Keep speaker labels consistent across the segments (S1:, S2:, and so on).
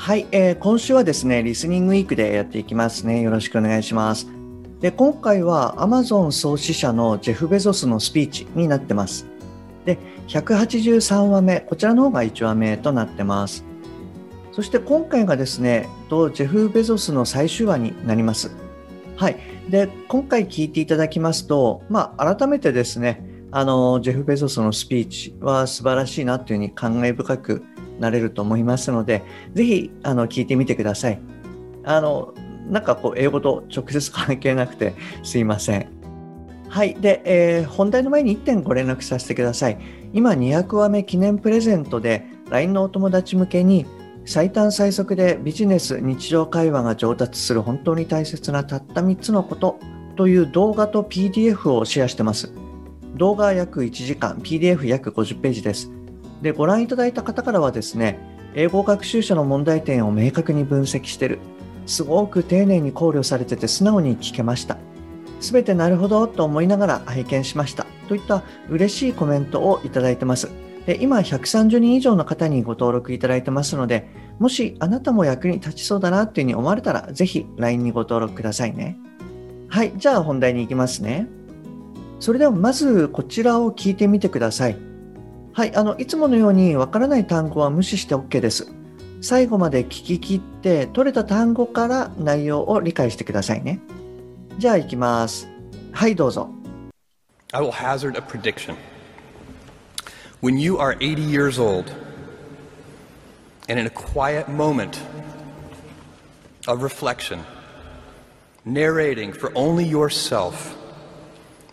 S1: はい、えー、今週はですねリスニングウィークでやっていきますねよろしくお願いしますで今回は Amazon 創始者のジェフ・ベゾスのスピーチになってますで183話目こちらの方が1話目となってますそして今回がですね、とジェフ・ベゾスの最終話になります。はい。で、今回聞いていただきますと、まあ、改めてですね、あの、ジェフ・ベゾスのスピーチは素晴らしいなというふうに感慨深くなれると思いますので、ぜひ、あの、聞いてみてください。あの、なんかこう、英語と直接関係なくてすいません。はい。で、えー、本題の前に1点ご連絡させてください。今、200話目記念プレゼントで、LINE のお友達向けに、最短最速でビジネス日常会話が上達する本当に大切なたった3つのことという動画と PDF をシェアしてます。動画は約1時間、PDF 約50ページです。で、ご覧いただいた方からはですね、英語学習者の問題点を明確に分析してる。すごく丁寧に考慮されてて素直に聞けました。すべてなるほどと思いながら拝見しました。といった嬉しいコメントをいただいてます。で今130人以上の方にご登録いただいてますので、もしあなたも役に立ちそうだなっていうふうに思われたら、ぜひ LINE にご登録くださいね。はい、じゃあ本題に行きますね。それではまずこちらを聞いてみてください。はい、あのいつものようにわからない単語は無視して OK です。最後まで聞き切って取れた単語から内容を理解してくださいね。じゃあ行きます。はい、どうぞ。
S2: I will hazard a prediction. When you are 80 years old, and in a quiet moment of reflection, narrating for only yourself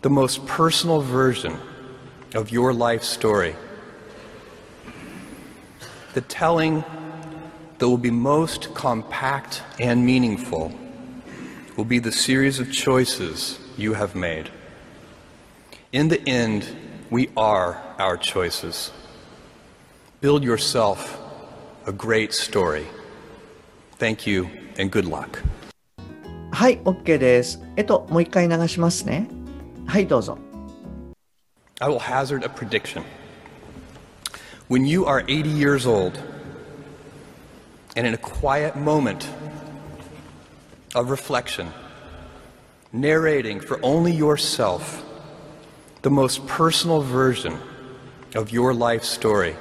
S2: the most personal version of your life story, the telling that will be most compact and meaningful will be the series of choices you have made. In the end, we are our choices. Build yourself a great story. Thank you and good luck.
S1: はい、OK です。えっと、もう一回流しますね。はい、どうぞ。
S2: I will hazard a prediction. When you are 80 years old, and in a quiet moment of reflection, narrating for only yourself the most personal version of your life story.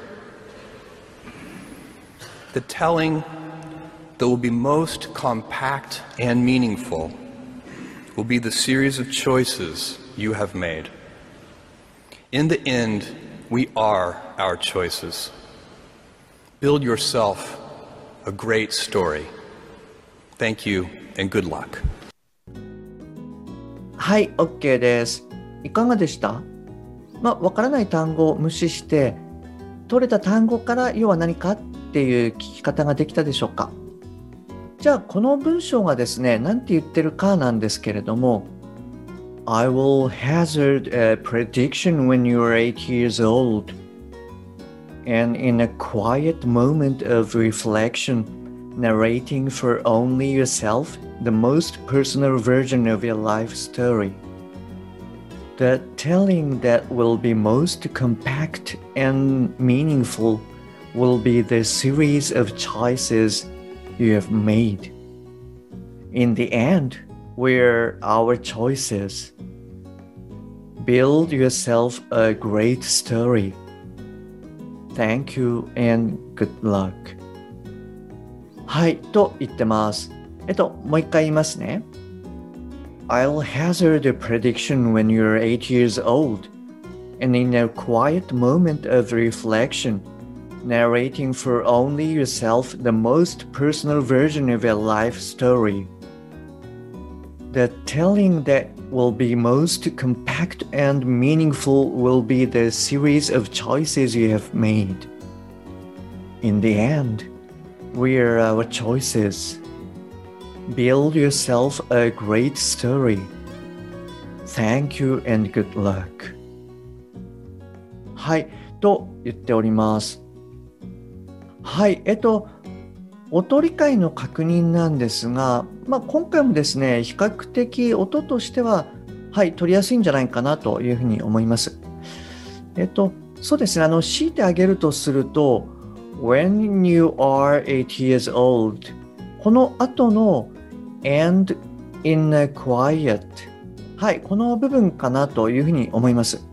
S2: The telling that will be most compact and meaningful will be the series of choices you have made. In the end, we are our choices. Build yourself a great story. Thank you and good luck.
S1: はい、OK です。いかがでした？まあ、わからない単語を無視して、取れた単語から要は何かっていう聞き方ができたでしょうか？じゃあこの文章がですね、何て言ってるかなんですけれども、I will hazard a prediction when you are eight years old. And in a quiet moment of reflection, narrating for only yourself the most personal version of your life story. The telling that will be most compact and meaningful will be the series of choices you have made. In the end, we're our choices. Build yourself a great story. Thank you and good luck. はい、と言ってます。えっと、もう一回言いますね。I'll hazard a prediction when you're eight years old, and in a quiet moment of reflection, narrating for only yourself the most personal version of your life story. The telling that will be most compact and meaningful will be the series of choices you have made. In the end, we are our choices Build yourself a great story. Thank you and good luck. はい、と言っております。はい、えっと、音理解の確認なんですが、 まあ、今回もですね、比較的音としては、はい、取りやすいんじゃないかなというふうに思います。えっと、そうですね、あの、強いてあげるとすると、When you are eight years old この後の and in a quiet はい、この部分かなというふうに思います。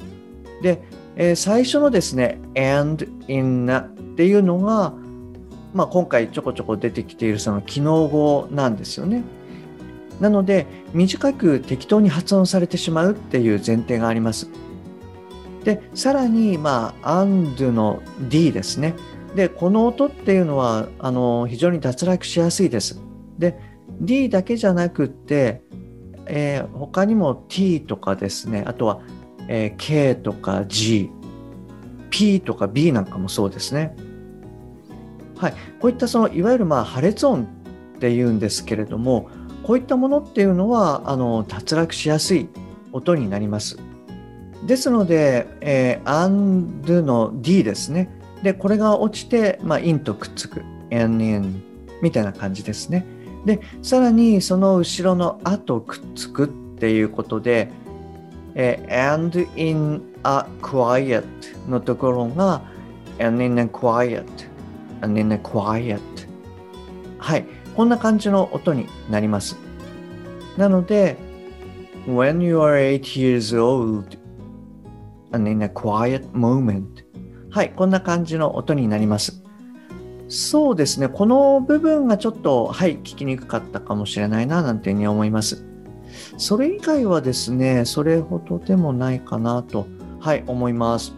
S1: で、えー最初のですね、and in a っていうのが、まあ、今回ちょこちょこ出てきているその機能語なんですよね。なので、短く適当に発音されてしまうっていう前提があります。で、さらに、まあ、and の d ですね。で、この音っていうのは、あの、非常に脱落しやすいです。で、d だけじゃなくって、えー他にも t とかですね、あとは、えー k とか g、p とか b なんかもそうですね。はい。こういったその、いわゆるまあ破裂音っていうんですけれども、こういったものっていうのは、あの、脱落しやすい音になります。ですので、えー、and の d ですね。で、これが落ちて、まあ、in とくっつく。and in みたいな感じですね。で、さらにその後ろのあとくっつくっていうことで、えー and in a quiet のところが and in a quiet and in a quiet はい、こんな感じの音になります。なので、when you are eight years old and in a quiet moment はい、こんな感じの音になります。そうですね、この部分がちょっと、はい、聞きにくかったかもしれないな、なんていうふうに思います。それ以外はですね、それほどでもないかなと、はい、思います。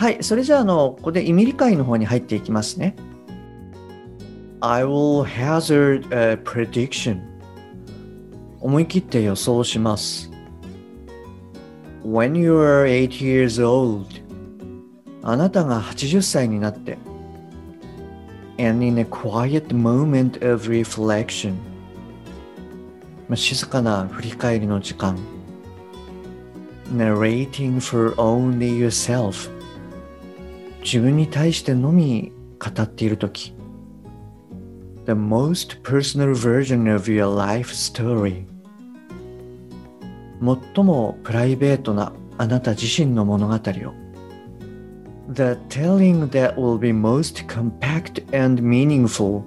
S1: はい、それじゃあ、あの、ここで意味理解の方に入っていきますね。I will hazard a prediction. 思い切って予想します。When you are eight years old, あなたが80歳になって、and in a quiet moment of reflection, 静かな振り返りの時間、narrating for only yourself, 自分に対してのみ語っているとき、the most personal version of your life story 最もプライベートなあなた自身の物語を The telling that will be most compact and meaningful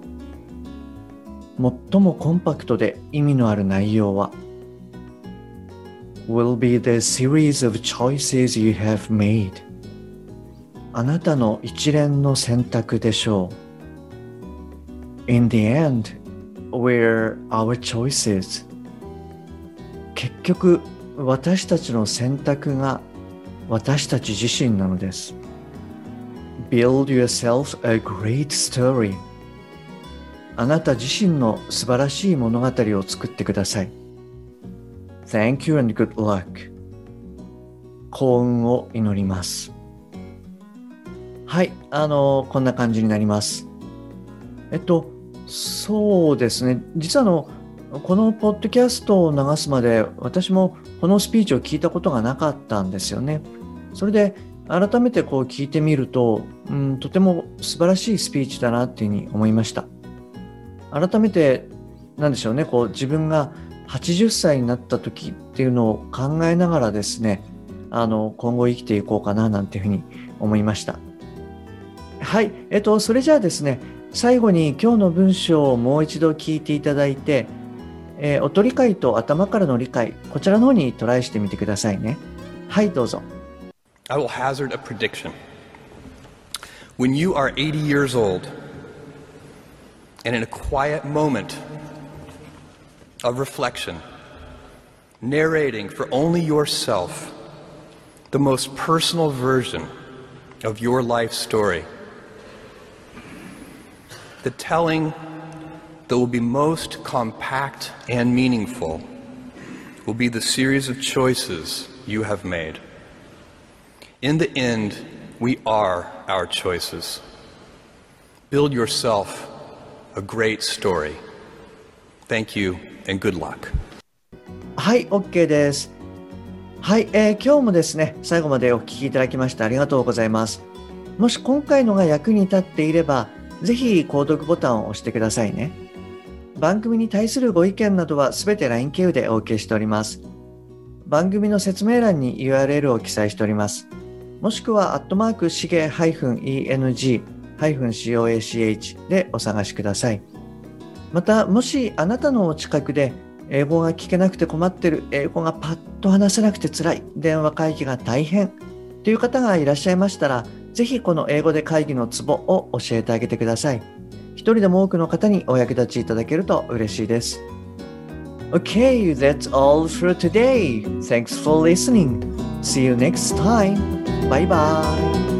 S1: 最もコンパクトで意味のある内容は will be the series of choices you have made あなたの一連の選択でしょう In the end, we're our choices. 結局、私たちの選択が私たち自身なのです。Build yourself a great story. あなた自身の素晴らしい物語を作ってください。Thank you and good luck. 幸運を祈ります。はい、あの、こんな感じになります。えっと、そうですね。実はあの、このポッドキャストを流すまで、私もこのスピーチを聞いたことがなかったんですよね。それで、改めてこう聞いてみると、うん、とても素晴らしいスピーチだなっていうふうに思いました。改めて、なんでしょうね、こう自分が80歳になった時っていうのを考えながらですね、あの、今後生きていこうかななんていうふうに思いました。はい、えっと、それじゃあですね、最後に今日の文章をもう一度聞いていただいて、えー音理解と頭からの理解、こちらの方にトライしてみてくださいね。はい、どうぞ。
S2: I will hazard a prediction. When you are 80 years old, and in a quiet moment of reflection, narrating for only yourself the most personal version of your life story, the telling that will be most compact and meaningful will be the series of choices you have made. In the end, we are our choices. Build yourself a great story. Thank you and good luck.
S1: はい OK ですはい、えー今日もですね最後までお聞きいただきましてありがとうございますもし今回のが役に立っていれば ぜひ購読ボタンを押してくださいね。番組に対するご意見などはすべて LINE 経由でお受けしております。番組の説明欄に URL を記載しております。もしくはアットマークしげ -eng-coach でお探しください。またもしあなたのお近くで英語が聞けなくて困ってる英語がパッと話せなくて辛い電話会議が大変という方がいらっしゃいましたらぜひこの英語で会議のツボを教えてあげてください一人でも多くの方にお役立ちいただけると嬉しいです Okay, that's all for today. Thanks for listening. See you next time. Bye bye.